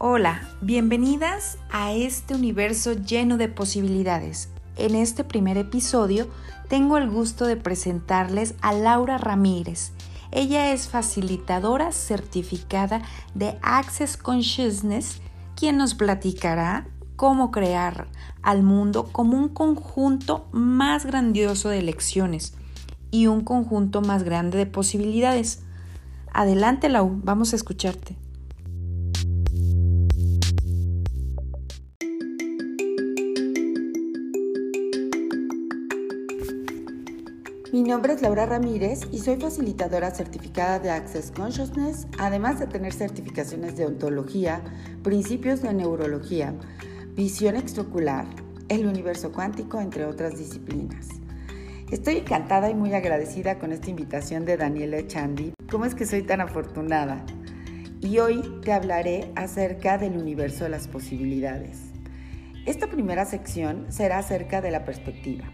Hola, bienvenidas a este universo lleno de posibilidades. En este primer episodio tengo el gusto de presentarles a Laura Ramírez. Ella es facilitadora certificada de Access Consciousness, quien nos platicará cómo crear al mundo como un conjunto más grandioso de lecciones y un conjunto más grande de posibilidades. Adelante, Lau, vamos a escucharte. Mi nombre es Laura Ramírez y soy facilitadora certificada de Access Consciousness, además de tener certificaciones de ontología, principios de neurología, visión extraocular, el universo cuántico, entre otras disciplinas. Estoy encantada y muy agradecida con esta invitación de Daniela Echandi. ¿Cómo es que soy tan afortunada? Y hoy te hablaré acerca del universo de las posibilidades. Esta primera sección será acerca de la perspectiva.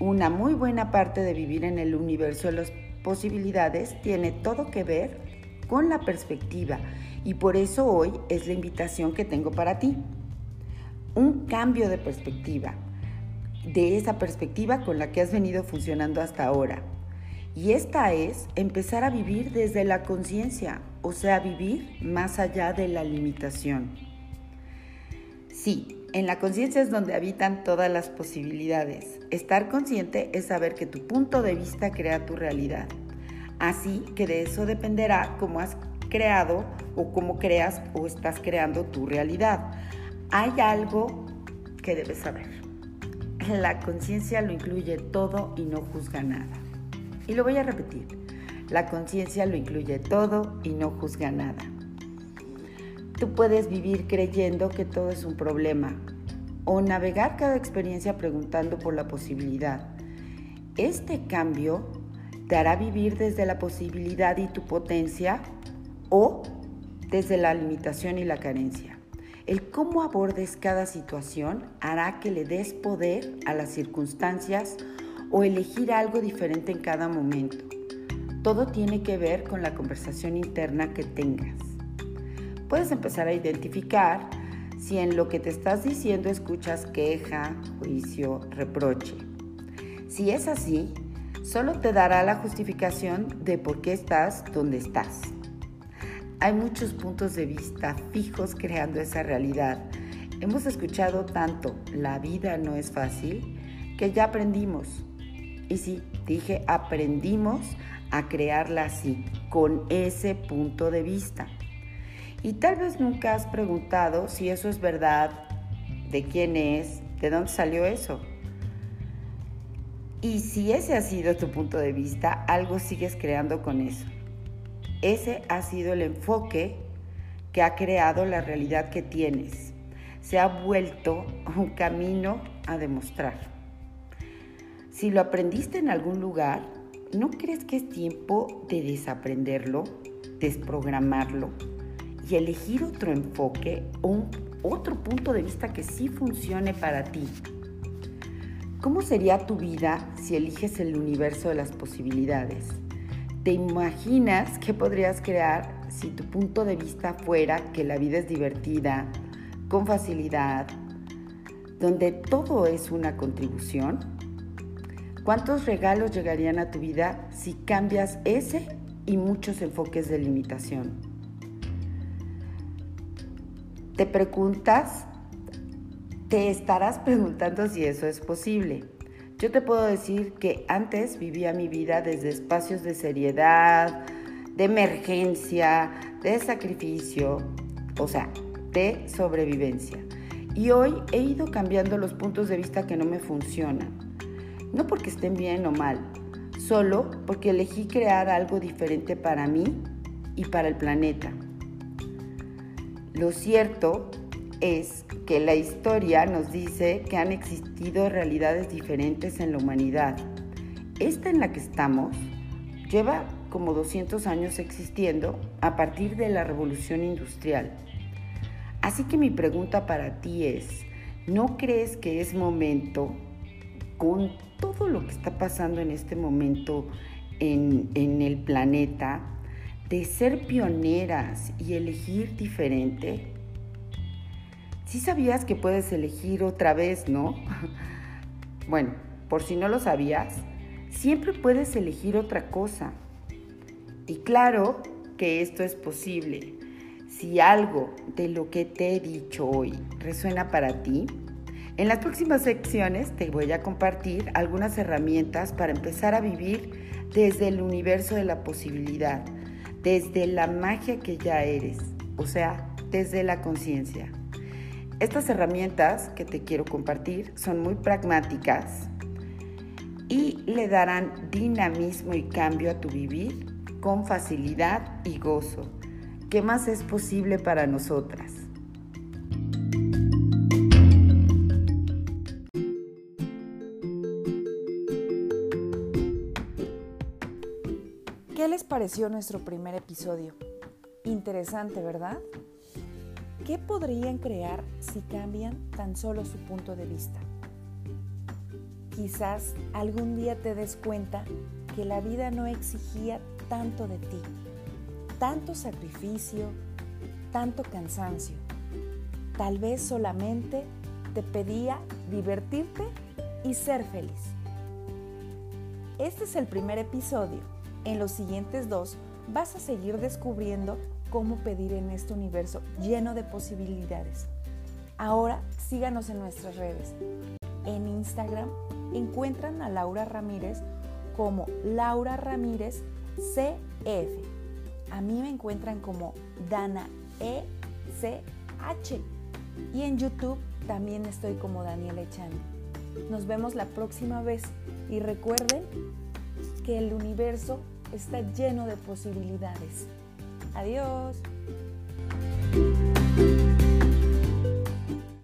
Una muy buena parte de vivir en el universo de las posibilidades tiene todo que ver con la perspectiva y por eso hoy es la invitación que tengo para ti. Un cambio de perspectiva, de esa perspectiva con la que has venido funcionando hasta ahora. Y esta es empezar a vivir desde la conciencia, o sea, vivir más allá de la limitación. Sí, en la conciencia es donde habitan todas las posibilidades. Estar consciente es saber que tu punto de vista crea tu realidad. Así que de eso dependerá cómo has creado o cómo creas o estás creando tu realidad. Hay algo que debes saber. La conciencia lo incluye todo y no juzga nada. Y lo voy a repetir. La conciencia lo incluye todo y no juzga nada. Tú puedes vivir creyendo que todo es un problema o navegar cada experiencia preguntando por la posibilidad. Este cambio te hará vivir desde la posibilidad y tu potencia o desde la limitación y la carencia. El cómo abordes cada situación hará que le des poder a las circunstancias o elegir algo diferente en cada momento. Todo tiene que ver con la conversación interna que tengas puedes empezar a identificar si en lo que te estás diciendo escuchas queja, juicio, reproche. Si es así, solo te dará la justificación de por qué estás donde estás. Hay muchos puntos de vista fijos creando esa realidad. Hemos escuchado tanto, la vida no es fácil, que ya aprendimos. Y sí, dije, aprendimos a crearla así, con ese punto de vista. Y tal vez nunca has preguntado si eso es verdad, de quién es, de dónde salió eso. Y si ese ha sido tu punto de vista, algo sigues creando con eso. Ese ha sido el enfoque que ha creado la realidad que tienes. Se ha vuelto un camino a demostrar. Si lo aprendiste en algún lugar, ¿no crees que es tiempo de desaprenderlo, desprogramarlo? Y elegir otro enfoque o otro punto de vista que sí funcione para ti. ¿Cómo sería tu vida si eliges el universo de las posibilidades? ¿Te imaginas qué podrías crear si tu punto de vista fuera que la vida es divertida, con facilidad, donde todo es una contribución? ¿Cuántos regalos llegarían a tu vida si cambias ese y muchos enfoques de limitación? Te preguntas, te estarás preguntando si eso es posible. Yo te puedo decir que antes vivía mi vida desde espacios de seriedad, de emergencia, de sacrificio, o sea, de sobrevivencia. Y hoy he ido cambiando los puntos de vista que no me funcionan. No porque estén bien o mal, solo porque elegí crear algo diferente para mí y para el planeta. Lo cierto es que la historia nos dice que han existido realidades diferentes en la humanidad. Esta en la que estamos lleva como 200 años existiendo a partir de la revolución industrial. Así que mi pregunta para ti es, ¿no crees que es momento, con todo lo que está pasando en este momento en, en el planeta, de ser pioneras y elegir diferente, sí sabías que puedes elegir otra vez, ¿no? bueno, por si no lo sabías, siempre puedes elegir otra cosa. Y claro que esto es posible. Si algo de lo que te he dicho hoy resuena para ti, en las próximas secciones te voy a compartir algunas herramientas para empezar a vivir desde el universo de la posibilidad, desde la magia que ya eres, o sea, desde la conciencia. Estas herramientas que te quiero compartir son muy pragmáticas y le darán dinamismo y cambio a tu vivir con facilidad y gozo. ¿Qué más es posible para nosotras? Les pareció nuestro primer episodio? Interesante, ¿verdad? ¿Qué podrían crear si cambian tan solo su punto de vista? Quizás algún día te des cuenta que la vida no exigía tanto de ti, tanto sacrificio, tanto cansancio. Tal vez solamente te pedía divertirte y ser feliz. Este es el primer episodio. En los siguientes dos vas a seguir descubriendo cómo pedir en este universo lleno de posibilidades. Ahora síganos en nuestras redes. En Instagram encuentran a Laura Ramírez como Laura Ramírez CF. A mí me encuentran como Dana ECH. Y en YouTube también estoy como Daniela Echani. Nos vemos la próxima vez y recuerden que el universo está lleno de posibilidades. Adiós.